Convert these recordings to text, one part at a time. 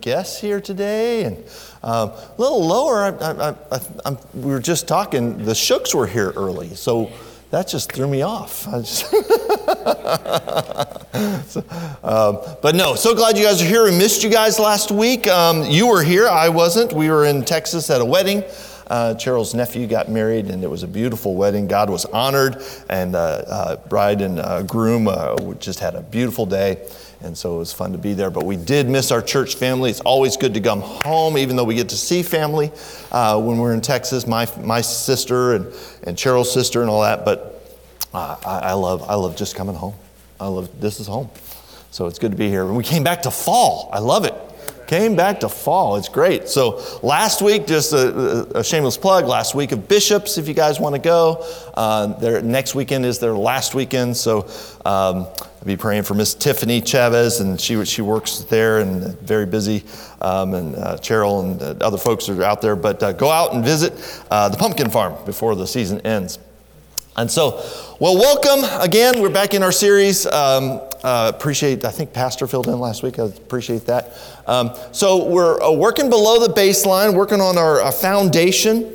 guests here today, and um, a little lower. I, I, I, we were just talking. The Shooks were here early, so that just threw me off. Just so, um, but no, so glad you guys are here. We missed you guys last week. Um, you were here, I wasn't. We were in Texas at a wedding. Uh, Cheryl's nephew got married, and it was a beautiful wedding. God was honored, and uh, uh, bride and uh, groom uh, just had a beautiful day. And so it was fun to be there. But we did miss our church family. It's always good to come home, even though we get to see family uh, when we're in Texas. My, my sister and, and Cheryl's sister and all that. But I, I, love, I love just coming home. I love this is home. So it's good to be here. And we came back to fall. I love it. Came back to fall. It's great. So last week, just a, a shameless plug, last week of Bishops, if you guys want to go. Uh, their next weekend is their last weekend. So um, I'll be praying for Miss Tiffany Chavez, and she, she works there and very busy. Um, and uh, Cheryl and uh, other folks are out there. But uh, go out and visit uh, the pumpkin farm before the season ends. And so, well, welcome again. We're back in our series. Um, uh, appreciate, I think Pastor filled in last week. I appreciate that. Um, so, we're uh, working below the baseline, working on our, our foundation.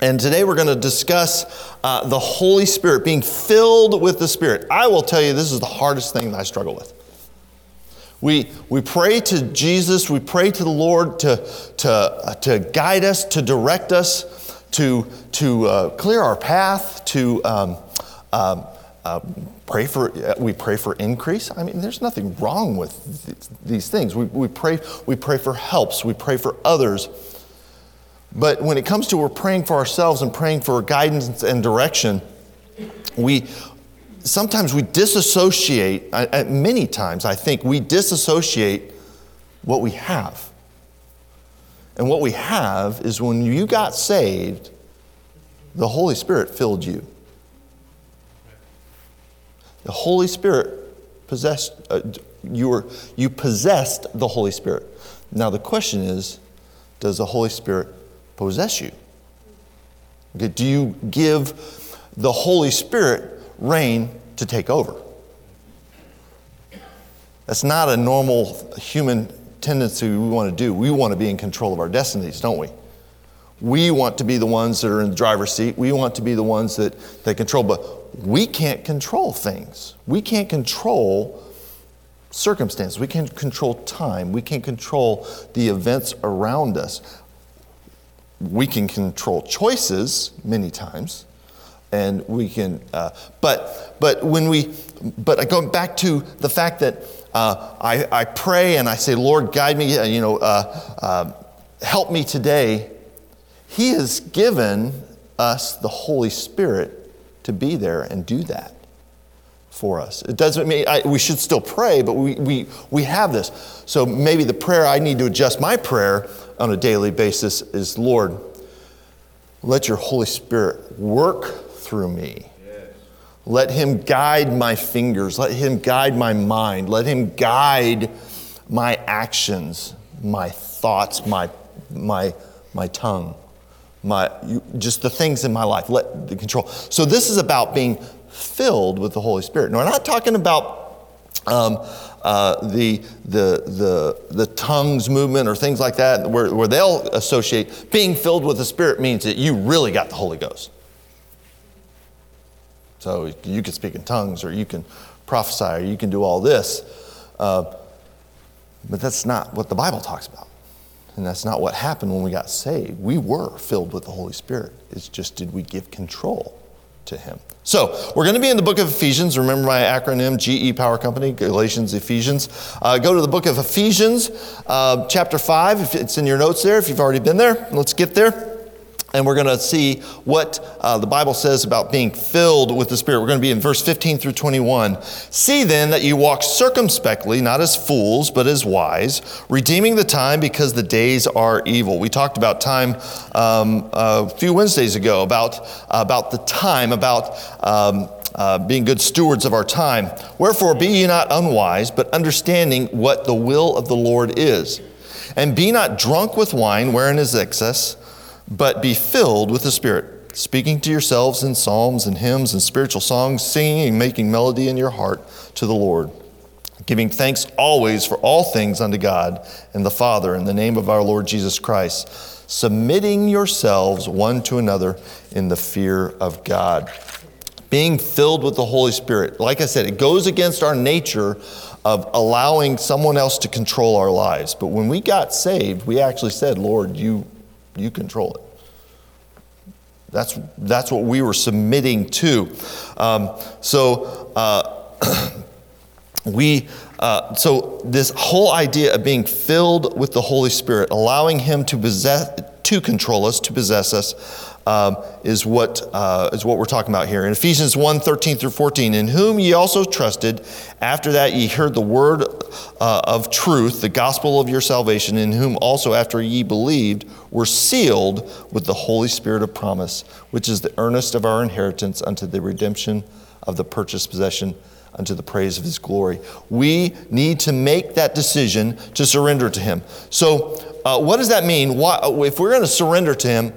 And today we're going to discuss uh, the Holy Spirit, being filled with the Spirit. I will tell you, this is the hardest thing that I struggle with. We, we pray to Jesus, we pray to the Lord to, to, uh, to guide us, to direct us to, to uh, clear our path, to um, um, uh, pray for, we pray for increase. I mean, there's nothing wrong with th- these things. We, we, pray, we pray for helps, we pray for others. But when it comes to we're praying for ourselves and praying for guidance and direction, we sometimes we disassociate, At many times I think we disassociate what we have. And what we have is when you got saved, the Holy Spirit filled you. The Holy Spirit possessed, uh, you, were, you possessed the Holy Spirit. Now the question is does the Holy Spirit possess you? Okay, do you give the Holy Spirit reign to take over? That's not a normal human tendency we want to do. We want to be in control of our destinies, don't we? We want to be the ones that are in the driver's seat. We want to be the ones that, that control, but we can't control things. We can't control circumstances. We can't control time. We can't control the events around us. We can control choices many times, and we can, uh, but, but when we, but going back to the fact that uh, I, I, pray and I say, Lord, guide me, uh, you know, uh, uh, help me today. He has given us the Holy Spirit to be there and do that for us. It doesn't mean I, we should still pray, but we, we, we have this. So maybe the prayer I need to adjust my prayer on a daily basis is Lord, let your Holy Spirit work through me let him guide my fingers. Let him guide my mind. Let him guide my actions, my thoughts, my, my, my tongue, my, just the things in my life. Let the control. So this is about being filled with the Holy Spirit. Now, we're not talking about um, uh, the, the, the, the tongues movement or things like that, where, where they'll associate being filled with the Spirit means that you really got the Holy Ghost. So you can speak in tongues, or you can prophesy, or you can do all this. Uh, but that's not what the Bible talks about. And that's not what happened when we got saved. We were filled with the Holy Spirit. It's just did we give control to Him? So we're going to be in the book of Ephesians. Remember my acronym, GE Power Company, Galatians, Ephesians. Uh, go to the book of Ephesians, uh, chapter 5, if it's in your notes there, if you've already been there. Let's get there. And we're going to see what uh, the Bible says about being filled with the Spirit. We're going to be in verse 15 through 21. See then that you walk circumspectly, not as fools, but as wise, redeeming the time because the days are evil. We talked about time um, a few Wednesdays ago, about, about the time, about um, uh, being good stewards of our time. Wherefore, be ye not unwise, but understanding what the will of the Lord is. And be not drunk with wine, wherein is excess but be filled with the Spirit, speaking to yourselves in psalms and hymns and spiritual songs, singing and making melody in your heart to the Lord, giving thanks always for all things unto God and the Father in the name of our Lord Jesus Christ, submitting yourselves one to another in the fear of God. Being filled with the Holy Spirit, like I said, it goes against our nature of allowing someone else to control our lives. But when we got saved, we actually said, Lord, you, you control it. That's, that's what we were submitting to. Um, so, uh, we, uh, so this whole idea of being filled with the Holy Spirit, allowing Him to possess, to control us, to possess us, um, is, what, uh, is what we're talking about here. In Ephesians 1 13 through 14, in whom ye also trusted, after that ye heard the word uh, of truth, the gospel of your salvation, in whom also after ye believed were sealed with the Holy Spirit of promise, which is the earnest of our inheritance unto the redemption of the purchased possession unto the praise of his glory. We need to make that decision to surrender to him. So, uh, what does that mean? Why, if we're going to surrender to him,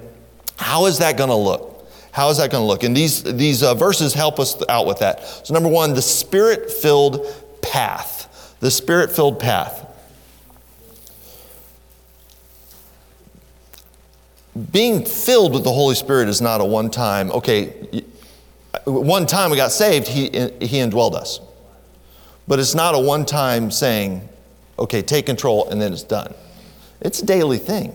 how is that going to look? How is that going to look? And these, these uh, verses help us out with that. So, number one, the spirit filled path. The spirit filled path. Being filled with the Holy Spirit is not a one time, okay, one time we got saved, he, he indwelled us. But it's not a one time saying, okay, take control and then it's done. It's a daily thing.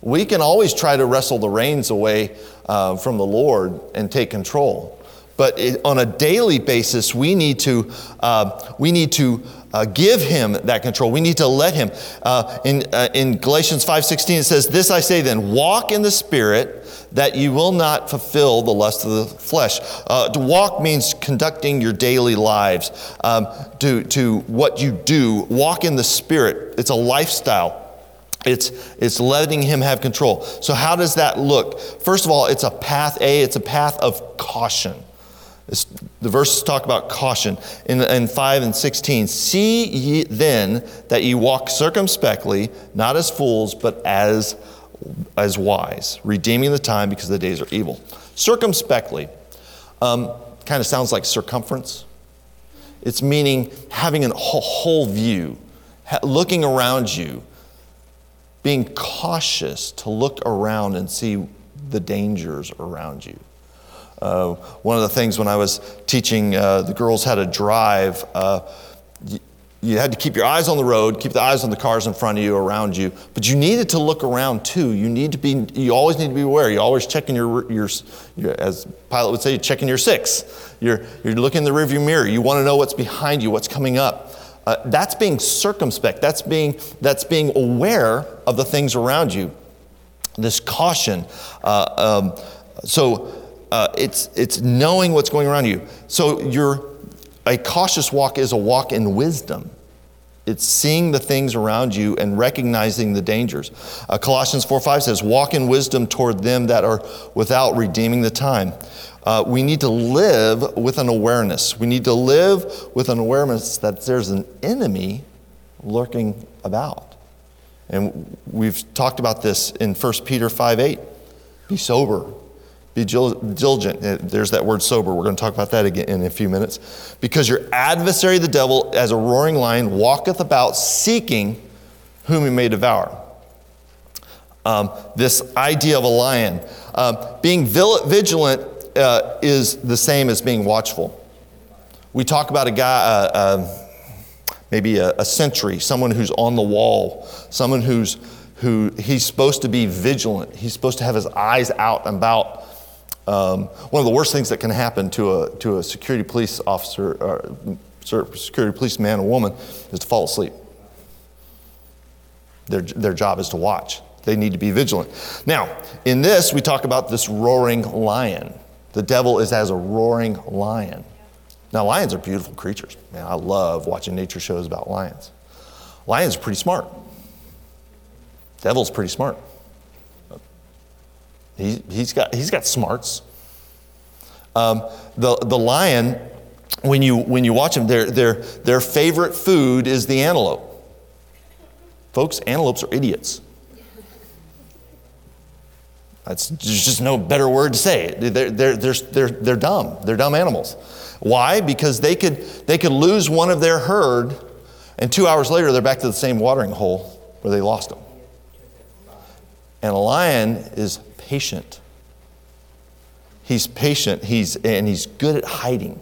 We can always try to wrestle the reins away uh, from the Lord and take control. But it, on a daily basis, we need to, uh, we need to uh, give him that control. We need to let him. Uh, in, uh, in Galatians 5.16, it says, This I say then, walk in the Spirit, that you will not fulfill the lust of the flesh. Uh, to walk means conducting your daily lives, um, to, to what you do. Walk in the Spirit. It's a lifestyle. It's, it's letting him have control. So, how does that look? First of all, it's a path A, it's a path of caution. It's, the verses talk about caution in, in 5 and 16. See ye then that ye walk circumspectly, not as fools, but as, as wise, redeeming the time because the days are evil. Circumspectly um, kind of sounds like circumference. It's meaning having a whole view, looking around you being cautious to look around and see the dangers around you. Uh, one of the things when I was teaching uh, the girls how to drive, uh, you, you had to keep your eyes on the road, keep the eyes on the cars in front of you, around you, but you needed to look around too. You need to be, you always need to be aware. You're always checking your, your, your as pilot would say, you're checking your six. You're, you're looking in the rearview mirror. You want to know what's behind you, what's coming up. Uh, that's being circumspect. That's being, that's being aware of the things around you. This caution. Uh, um, so uh, it's, it's knowing what's going around you. So you're, a cautious walk is a walk in wisdom. It's seeing the things around you and recognizing the dangers. Uh, Colossians 4 5 says, Walk in wisdom toward them that are without redeeming the time uh, we need to live with an awareness. We need to live with an awareness that there's an enemy lurking about. And we've talked about this in 1 Peter 5 8. Be sober, be diligent. Uh, there's that word sober. We're going to talk about that again in a few minutes. Because your adversary, the devil, as a roaring lion, walketh about seeking whom he may devour. Um, this idea of a lion. Um, being vigilant uh, is the same as being watchful. We talk about a guy, uh, uh, maybe a, a sentry, someone who's on the wall, someone who's who he's supposed to be vigilant. He's supposed to have his eyes out and about. Um, one of the worst things that can happen to a, to a security police officer, or security police man or woman, is to fall asleep. Their, their job is to watch. They need to be vigilant. Now, in this, we talk about this roaring lion. The devil is as a roaring lion. Now, lions are beautiful creatures. Man, I love watching nature shows about lions. Lions are pretty smart. Devil's pretty smart. He, he's, got, he's got smarts. Um, the, the lion, when you, when you watch them, their, their, their favorite food is the antelope. Folks, antelopes are idiots. That's, there's just no better word to say it. They're, they're, they're, they're, they're dumb. They're dumb animals. Why? Because they could, they could lose one of their herd, and two hours later, they're back to the same watering hole where they lost them. And a lion is patient. He's patient, he's, and he's good at hiding.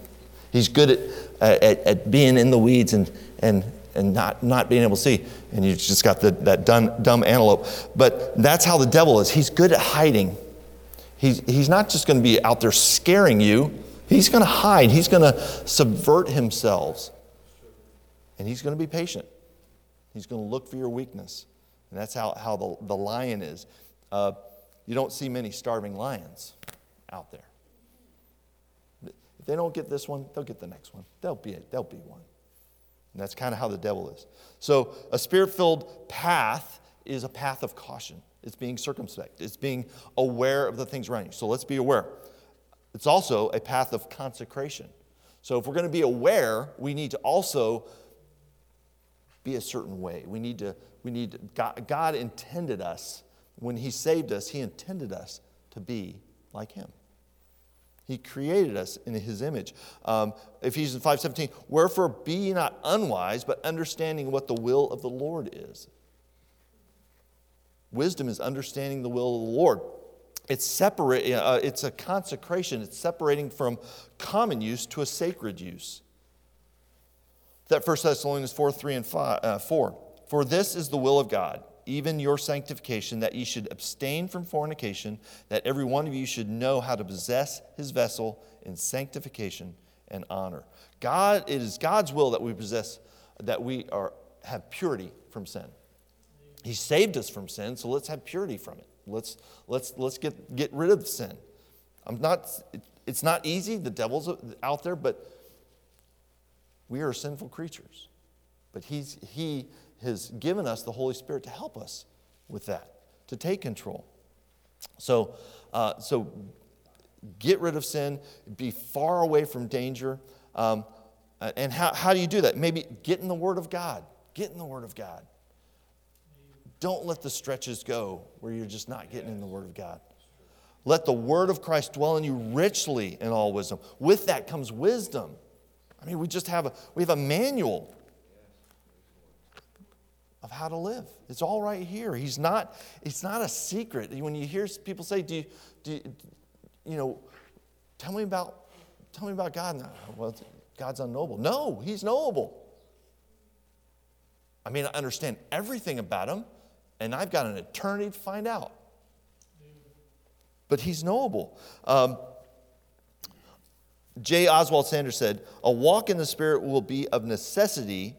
He's good at, at, at being in the weeds and, and, and not, not being able to see. And you just got the, that dumb, dumb antelope. But that's how the devil is. He's good at hiding. He's, he's not just going to be out there scaring you, he's going to hide. He's going to subvert himself. And he's going to be patient. He's going to look for your weakness. And that's how, how the, the lion is. Uh, you don't see many starving lions out there. If they don't get this one, they'll get the next one. They'll be, it. They'll be one. And that's kind of how the devil is. So, a spirit filled path is a path of caution. It's being circumspect, it's being aware of the things around you. So, let's be aware. It's also a path of consecration. So, if we're going to be aware, we need to also be a certain way. We need to, we need to, God, God intended us, when He saved us, He intended us to be like Him. He created us in his image. Um, Ephesians 5:17, wherefore be ye not unwise, but understanding what the will of the Lord is. Wisdom is understanding the will of the Lord. It's separate, uh, it's a consecration. It's separating from common use to a sacred use. That 1 Thessalonians 4, 3 and 5, uh, 4. For this is the will of God even your sanctification, that ye should abstain from fornication, that every one of you should know how to possess his vessel in sanctification and honor. God, it is God's will that we possess, that we are, have purity from sin. He saved us from sin, so let's have purity from it. Let's, let's, let's get, get rid of sin. I'm not, it's not easy, the devil's out there, but we are sinful creatures. But he's, he has given us the Holy Spirit to help us with that, to take control. So, uh, so get rid of sin, be far away from danger. Um, and how, how do you do that? Maybe get in the Word of God. Get in the Word of God. Don't let the stretches go where you're just not getting in the Word of God. Let the Word of Christ dwell in you richly in all wisdom. With that comes wisdom. I mean, we just have a, we have a manual of how to live. It's all right here. He's not, it's not a secret. When you hear people say, do you, do you, you know, tell me about, tell me about God. No, well, God's unknowable. No, he's knowable. I mean, I understand everything about him, and I've got an eternity to find out. But he's knowable. Um, J. Oswald Sanders said, A walk in the Spirit will be of necessity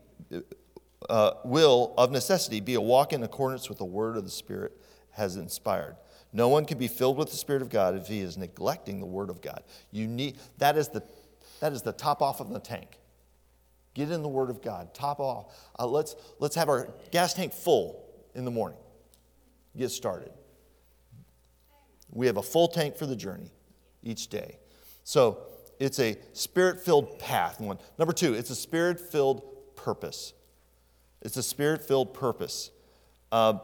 uh, will, of necessity, be a walk in accordance with the word of the Spirit has inspired. No one can be filled with the Spirit of God if he is neglecting the word of God. You need, that, is the, that is the top off of the tank. Get in the word of God, top off. Uh, let's, let's have our gas tank full in the morning. Get started. We have a full tank for the journey each day. So it's a spirit filled path. One. Number two, it's a spirit filled purpose. It's a spirit filled purpose. Uh,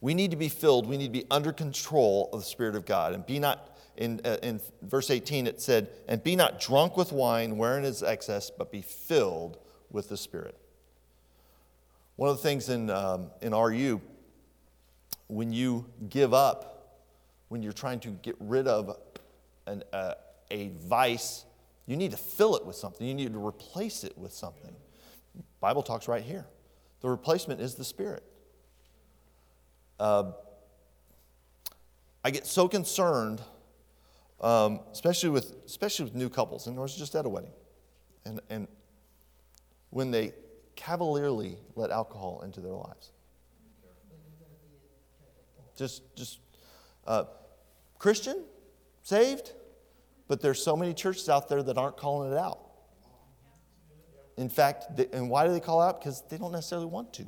we need to be filled, we need to be under control of the Spirit of God. And be not, in, uh, in verse 18, it said, and be not drunk with wine wherein is excess, but be filled with the Spirit. One of the things in, um, in RU, when you give up, when you're trying to get rid of an, uh, a vice, you need to fill it with something. You need to replace it with something. Bible talks right here. The replacement is the Spirit. Uh, I get so concerned, um, especially, with, especially with new couples, and I was just at a wedding, and, and when they cavalierly let alcohol into their lives. Just, just uh, Christian, saved, but there's so many churches out there that aren't calling it out. In fact, they, and why do they call out? Because they don't necessarily want to.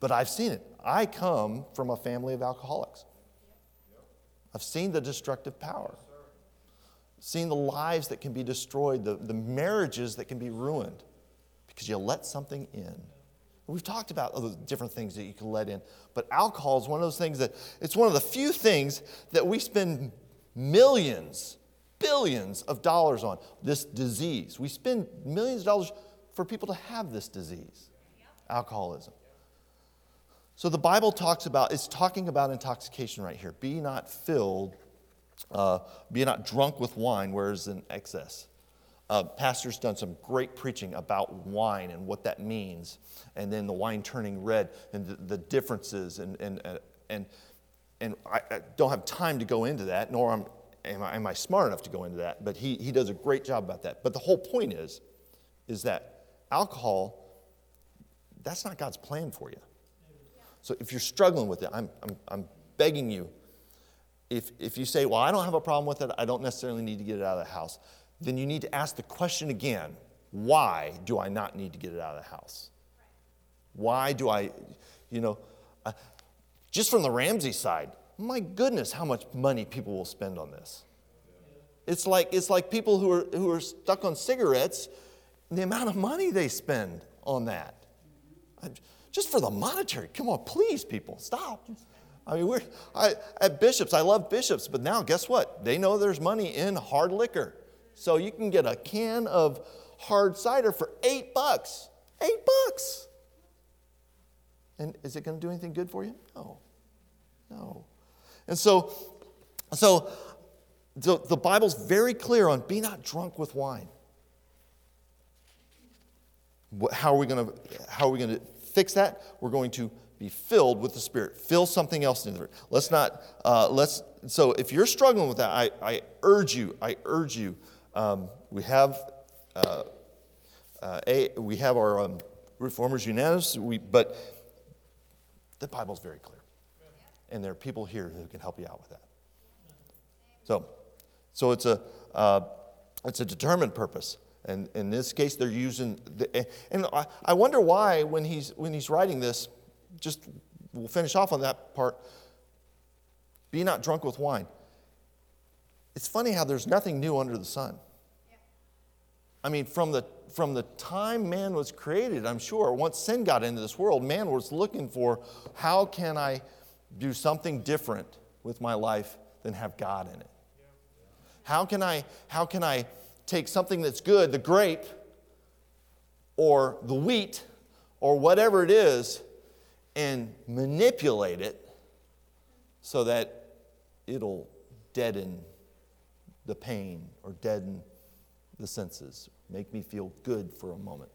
But I've seen it. I come from a family of alcoholics. I've seen the destructive power, seen the lives that can be destroyed, the, the marriages that can be ruined because you let something in. We've talked about other different things that you can let in, but alcohol is one of those things that it's one of the few things that we spend millions, billions of dollars on this disease. We spend millions of dollars for people to have this disease, alcoholism. So the Bible talks about, it's talking about intoxication right here. Be not filled, uh, be not drunk with wine, whereas in excess. Uh, pastor's done some great preaching about wine and what that means, and then the wine turning red and the, the differences. And, and, uh, and, and I, I, don't have time to go into that, nor am, am, I, am I smart enough to go into that, but he, he does a great job about that. But the whole point is, is that alcohol, that's not God's plan for you. So if you're struggling with it, I'm, I'm, I'm begging you, if, if you say, well, I don't have a problem with it, I don't necessarily need to get it out of the house, then you need to ask the question again why do I not need to get it out of the house? Why do I, you know, uh, just from the Ramsey side, my goodness, how much money people will spend on this. It's like, it's like people who are, who are stuck on cigarettes, the amount of money they spend on that. Just for the monetary, come on, please, people, stop. I mean, we're I, at Bishops, I love Bishops, but now guess what? They know there's money in hard liquor. So you can get a can of hard cider for eight bucks. Eight bucks. And is it going to do anything good for you? No. No. And so, so the, the Bible's very clear on be not drunk with wine. How are we going to how are we going to fix that? We're going to be filled with the Spirit. Fill something else into it. Let's not uh, let's. So if you're struggling with that, I, I urge you. I urge you um, we have uh, uh, a, we have our um, reformers unanimous, we, but the Bible's very clear, and there are people here who can help you out with that. So, so it's a uh, it's a determined purpose, and in this case, they're using the, and I, I wonder why when he's when he's writing this, just we'll finish off on that part. Be not drunk with wine. It's funny how there's nothing new under the sun. I mean, from the, from the time man was created, I'm sure, once sin got into this world, man was looking for how can I do something different with my life than have God in it? How can I, how can I take something that's good, the grape, or the wheat, or whatever it is, and manipulate it so that it'll deaden the pain or deaden the senses, make me feel good for a moment.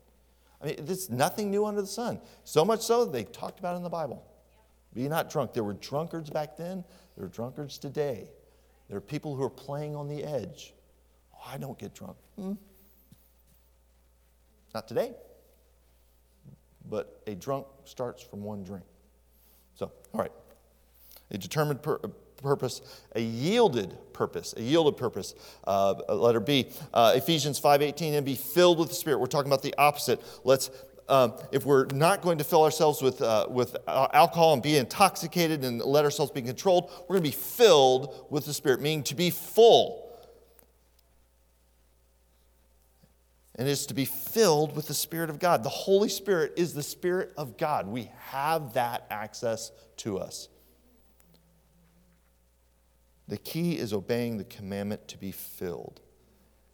I mean, there's nothing new under the sun. So much so they talked about it in the Bible. Be not drunk. There were drunkards back then, there are drunkards today. There are people who are playing on the edge. Oh, I don't get drunk. Hmm. Not today. But a drunk starts from one drink. So, all right. A determined per- purpose, a yielded purpose, a yielded purpose. Uh, letter B, uh, Ephesians 5.18, and be filled with the Spirit. We're talking about the opposite. Let's, um, if we're not going to fill ourselves with, uh, with alcohol and be intoxicated and let ourselves be controlled, we're going to be filled with the Spirit, meaning to be full. And it's to be filled with the Spirit of God. The Holy Spirit is the Spirit of God. We have that access to us. The key is obeying the commandment to be filled.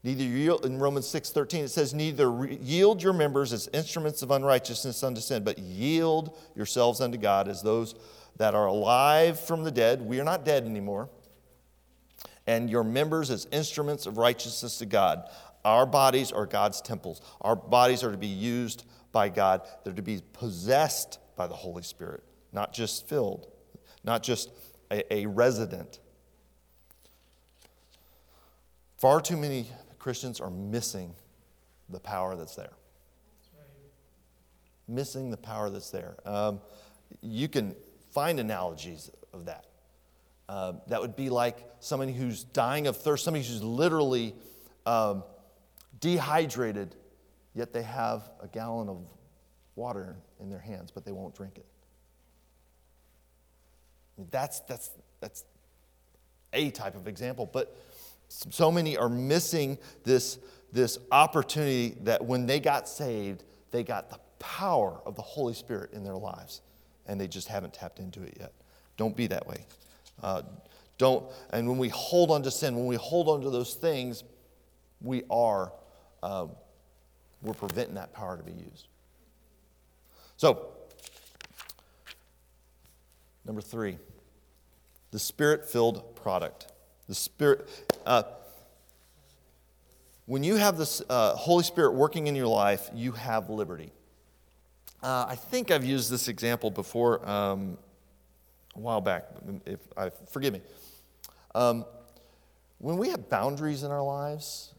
Neither yield, in Romans 6:13 it says neither yield your members as instruments of unrighteousness unto sin, but yield yourselves unto God as those that are alive from the dead. We are not dead anymore. And your members as instruments of righteousness to God. Our bodies are God's temples. Our bodies are to be used by God. They're to be possessed by the Holy Spirit, not just filled, not just a, a resident Far too many Christians are missing the power that's there. Missing the power that's there. Um, you can find analogies of that. Uh, that would be like somebody who's dying of thirst, somebody who's literally um, dehydrated, yet they have a gallon of water in their hands, but they won't drink it. That's, that's, that's a type of example, but so many are missing this, this opportunity that when they got saved, they got the power of the Holy Spirit in their lives, and they just haven't tapped into it yet. Don't be that way. Uh, don't, and when we hold on to sin, when we hold on to those things, we are, uh, we're preventing that power to be used. So, number three, the spirit filled product. The spirit, uh, when you have the uh, Holy Spirit working in your life, you have liberty. Uh, I think I've used this example before um, a while back. If I forgive me. Um, when we have boundaries in our lives,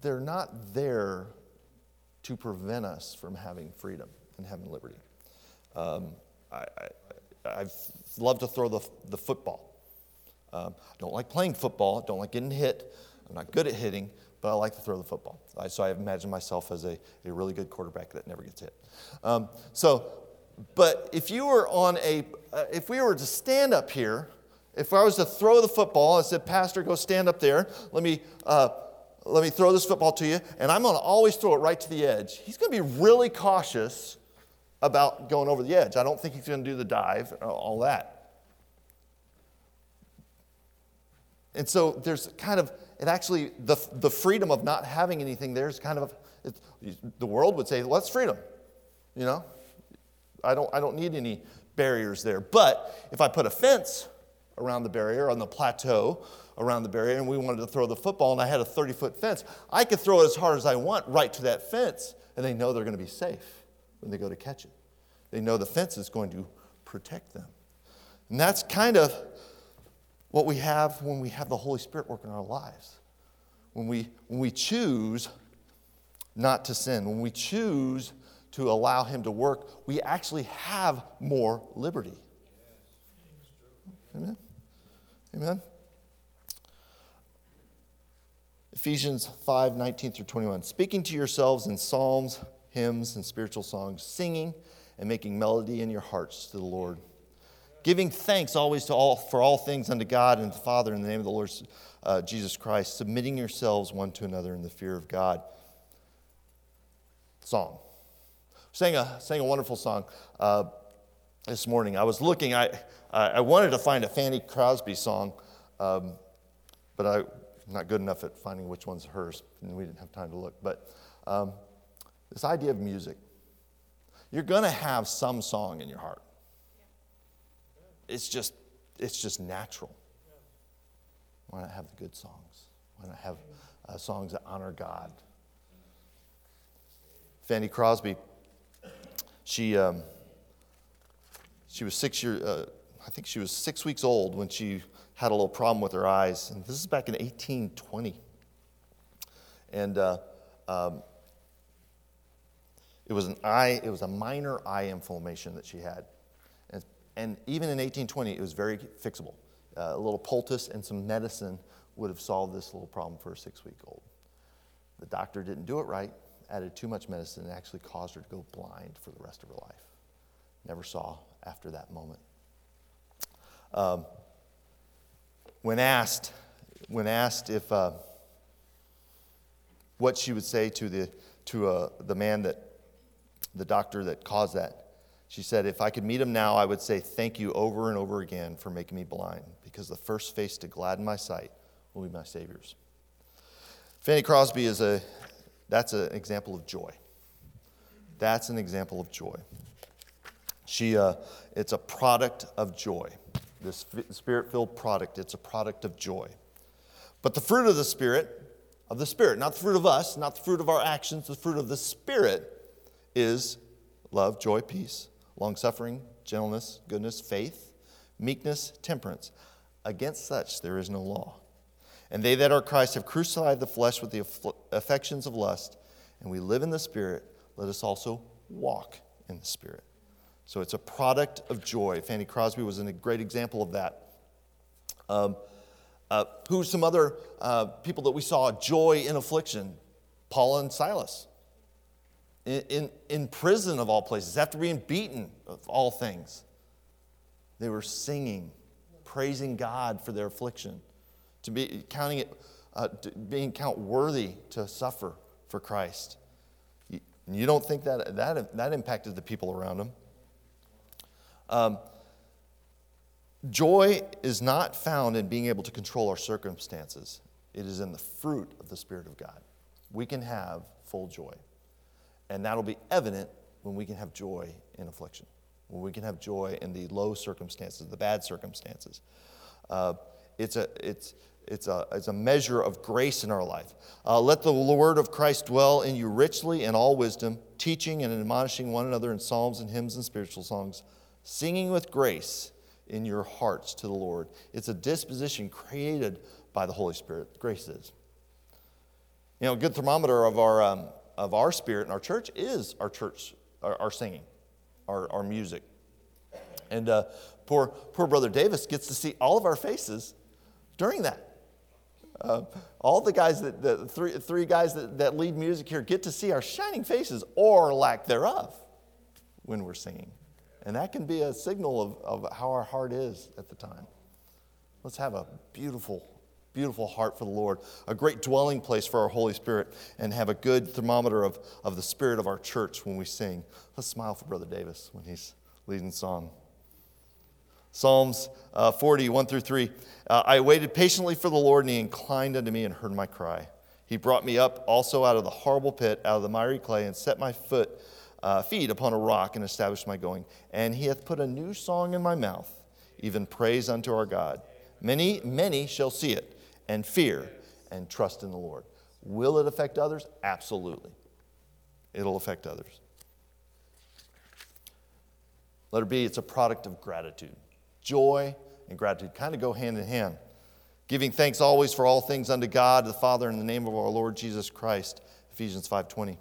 they're not there to prevent us from having freedom and having liberty. Um, I, I, have loved to throw the, the football. Um, I don't like playing football, I don't like getting hit. I'm not good at hitting, but I like to throw the football. So I imagine myself as a, a really good quarterback that never gets hit. Um, so, but if you were on a, uh, if we were to stand up here, if I was to throw the football, I said, Pastor, go stand up there. Let me, uh, let me throw this football to you, and I'm going to always throw it right to the edge. He's going to be really cautious about going over the edge. I don't think he's going to do the dive, all that. And so there's kind of, it actually, the, the freedom of not having anything there is kind of, it, the world would say, well, that's freedom. You know? I don't, I don't need any barriers there. But if I put a fence around the barrier on the plateau around the barrier and we wanted to throw the football and I had a 30 foot fence, I could throw it as hard as I want right to that fence and they know they're going to be safe when they go to catch it. They know the fence is going to protect them. And that's kind of what we have when we have the Holy Spirit working in our lives. When we, when we choose not to sin, when we choose to allow Him to work, we actually have more liberty. Amen? Amen? Ephesians 5 19 through 21. Speaking to yourselves in psalms, hymns, and spiritual songs, singing and making melody in your hearts to the Lord giving thanks always to all for all things unto God and the Father in the name of the Lord uh, Jesus Christ, submitting yourselves one to another in the fear of God. Song. Sang a, sang a wonderful song uh, this morning. I was looking, I, I wanted to find a Fanny Crosby song, um, but I'm not good enough at finding which one's hers, and we didn't have time to look. But um, this idea of music, you're going to have some song in your heart it's just it's just natural. Why not have the good songs? Why not have uh, songs that honor God? Fanny Crosby, she um, she was six years. Uh, I think she was six weeks old when she had a little problem with her eyes, and this is back in 1820. And uh, um, it was an eye. It was a minor eye inflammation that she had. And even in 1820, it was very fixable. Uh, a little poultice and some medicine would have solved this little problem for a six week old. The doctor didn't do it right, added too much medicine, and actually caused her to go blind for the rest of her life. Never saw after that moment. Um, when asked, when asked if uh, what she would say to the to uh, the man that the doctor that caused that, she said, If I could meet him now, I would say thank you over and over again for making me blind, because the first face to gladden my sight will be my Savior's. Fanny Crosby is a, that's an example of joy. That's an example of joy. She, uh, it's a product of joy. This spirit filled product, it's a product of joy. But the fruit of the Spirit, of the Spirit, not the fruit of us, not the fruit of our actions, the fruit of the Spirit is love, joy, peace, long suffering, gentleness, goodness, faith, meekness, temperance. Against such there is no law. And they that are Christ have crucified the flesh with the affections of lust, and we live in the Spirit. Let us also walk in the Spirit. So it's a product of joy. Fanny Crosby was a great example of that. Um, uh, who's some other uh, people that we saw joy in affliction? Paul and Silas in, in, prison of all places, after being beaten of all things. They were singing, praising God for their affliction, to be counting it, uh, being count worthy to suffer for Christ. And you don't think that that, that impacted the people around them? Um, joy is not found in being able to control our circumstances, it is in the fruit of the Spirit of God. We can have full joy. And that'll be evident when we can have joy in affliction, when we can have joy in the low circumstances, the bad circumstances. Uh, it's, a, it's, it's, a, it's a measure of grace in our life. Uh, let the word of Christ dwell in you richly in all wisdom, teaching and admonishing one another in psalms and hymns and spiritual songs, singing with grace in your hearts to the Lord. It's a disposition created by the Holy Spirit. Grace is. You know, a good thermometer of our, um, of our spirit in our church is our church, our, our singing, our, our music. And uh, poor, poor brother Davis gets to see all of our faces during that. Uh, all the guys that, the three, three guys that, that lead music here get to see our shining faces or lack thereof when we're singing. And that can be a signal of, of how our heart is at the time. Let's have a beautiful, beautiful heart for the Lord, a great dwelling place for our Holy Spirit, and have a good thermometer of, of the spirit of our church when we sing. Let's smile for Brother Davis when he's leading song. Psalms uh, 40, 1 through 3. Uh, I waited patiently for the Lord, and he inclined unto me and heard my cry. He brought me up also out of the horrible pit, out of the miry clay, and set my foot, uh, feet upon a rock, and established my going. And he hath put a new song in my mouth, even praise unto our God. Many, many shall see it, and fear, and trust in the Lord. Will it affect others? Absolutely. It'll affect others. Letter B, it's a product of gratitude joy, and gratitude kind of go hand in hand. Giving thanks always for all things unto God the Father in the name of our Lord Jesus Christ, Ephesians 5:20.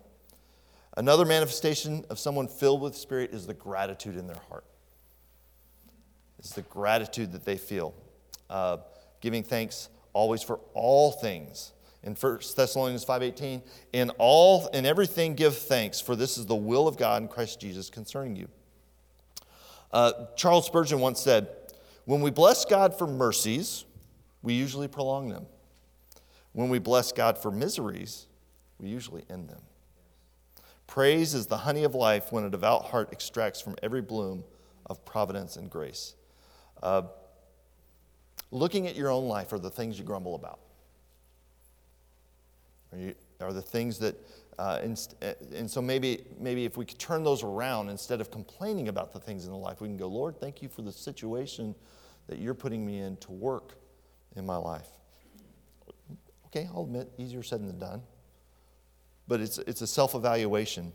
Another manifestation of someone filled with spirit is the gratitude in their heart. It's the gratitude that they feel. Uh, giving thanks always for all things. In 1 Thessalonians 5:18, in all in everything give thanks, for this is the will of God in Christ Jesus concerning you. Uh, Charles Spurgeon once said, When we bless God for mercies, we usually prolong them. When we bless God for miseries, we usually end them. Praise is the honey of life when a devout heart extracts from every bloom of providence and grace. Uh, looking at your own life are the things you grumble about. Are, you, are the things that uh, and, uh, and, so maybe, maybe if we could turn those around, instead of complaining about the things in the life, we can go, Lord, thank you for the situation that you're putting me in to work in my life. Okay, I'll admit, easier said than done. But it's, it's a self evaluation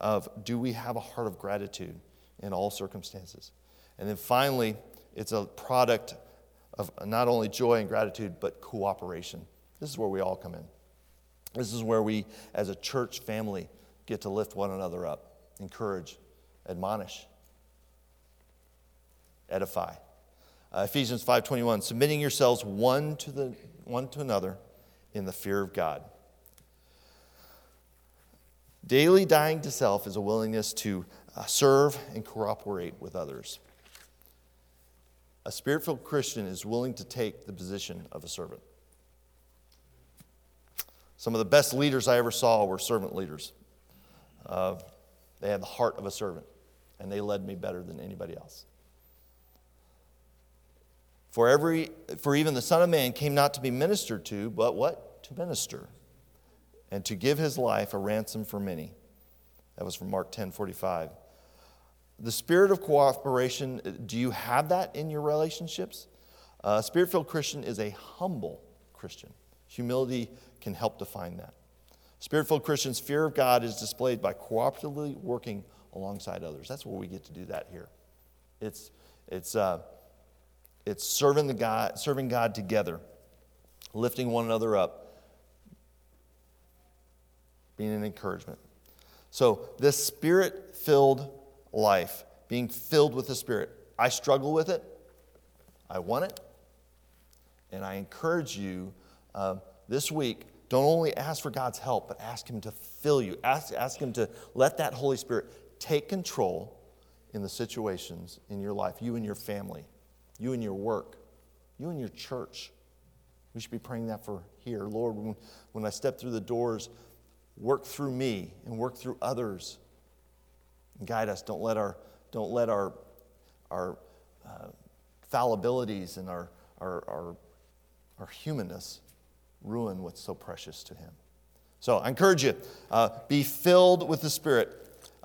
of do we have a heart of gratitude in all circumstances? And then finally, it's a product of not only joy and gratitude, but cooperation. This is where we all come in. This is where we, as a church family, get to lift one another up, encourage, admonish, edify. Uh, Ephesians 5:21, submitting yourselves one to the one to another in the fear of God. Daily dying to self is a willingness to uh, serve and cooperate with others. A spirit filled Christian is willing to take the position of a servant. Some of the best leaders I ever saw were servant leaders. Uh, they had the heart of a servant, and they led me better than anybody else. For, every, for even the Son of Man came not to be ministered to, but what? To minister, and to give his life a ransom for many. That was from Mark 10 45. The spirit of cooperation, do you have that in your relationships? A spirit filled Christian is a humble Christian. Humility can help define that. Spirit filled Christians' fear of God is displayed by cooperatively working alongside others. That's where we get to do that here. It's, it's, uh, it's serving, the God, serving God together, lifting one another up, being an encouragement. So, this spirit filled life, being filled with the Spirit, I struggle with it, I want it, and I encourage you uh, this week don't only ask for God's help, but ask Him to fill you. Ask, ask Him to let that Holy Spirit take control in the situations in your life, you and your family, you and your work, you and your church. We should be praying that for here. Lord, when, when I step through the doors work through me and work through others. Guide us. Don't let our, don't let our, our uh, fallibilities and our, our, our, our humanness ruin what's so precious to Him. So I encourage you, uh, be filled with the Spirit.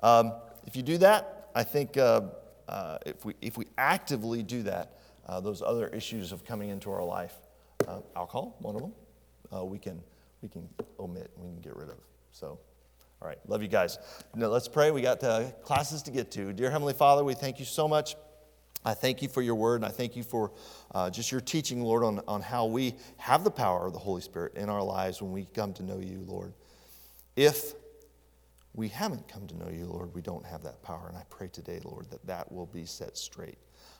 Um, if you do that, I think uh, uh, if, we, if we actively do that, uh, those other issues of coming into our life, uh, alcohol, one of them, uh, we, can, we can omit, we can get rid of. So, all right, love you guys. Now let's pray. We got classes to get to. Dear Heavenly Father, we thank you so much. I thank you for your word, and I thank you for uh, just your teaching, Lord, on, on how we have the power of the Holy Spirit in our lives when we come to know you, Lord. If we haven't come to know you, Lord, we don't have that power. And I pray today, Lord, that that will be set straight.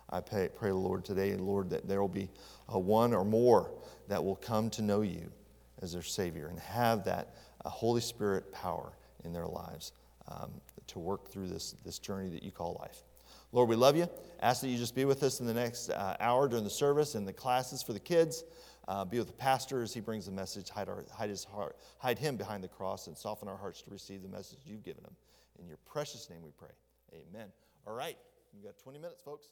I pray, pray Lord, today, Lord, that there will be a one or more that will come to know you as their Savior and have that uh, Holy Spirit power in their lives um, to work through this, this journey that you call life. Lord, we love you. Ask that you just be with us in the next uh, hour during the service and the classes for the kids. Uh, be with the pastor as he brings the message. Hide, our, hide, his heart, hide him behind the cross and soften our hearts to receive the message you've given him. In your precious name we pray. Amen. All right. We've got 20 minutes, folks.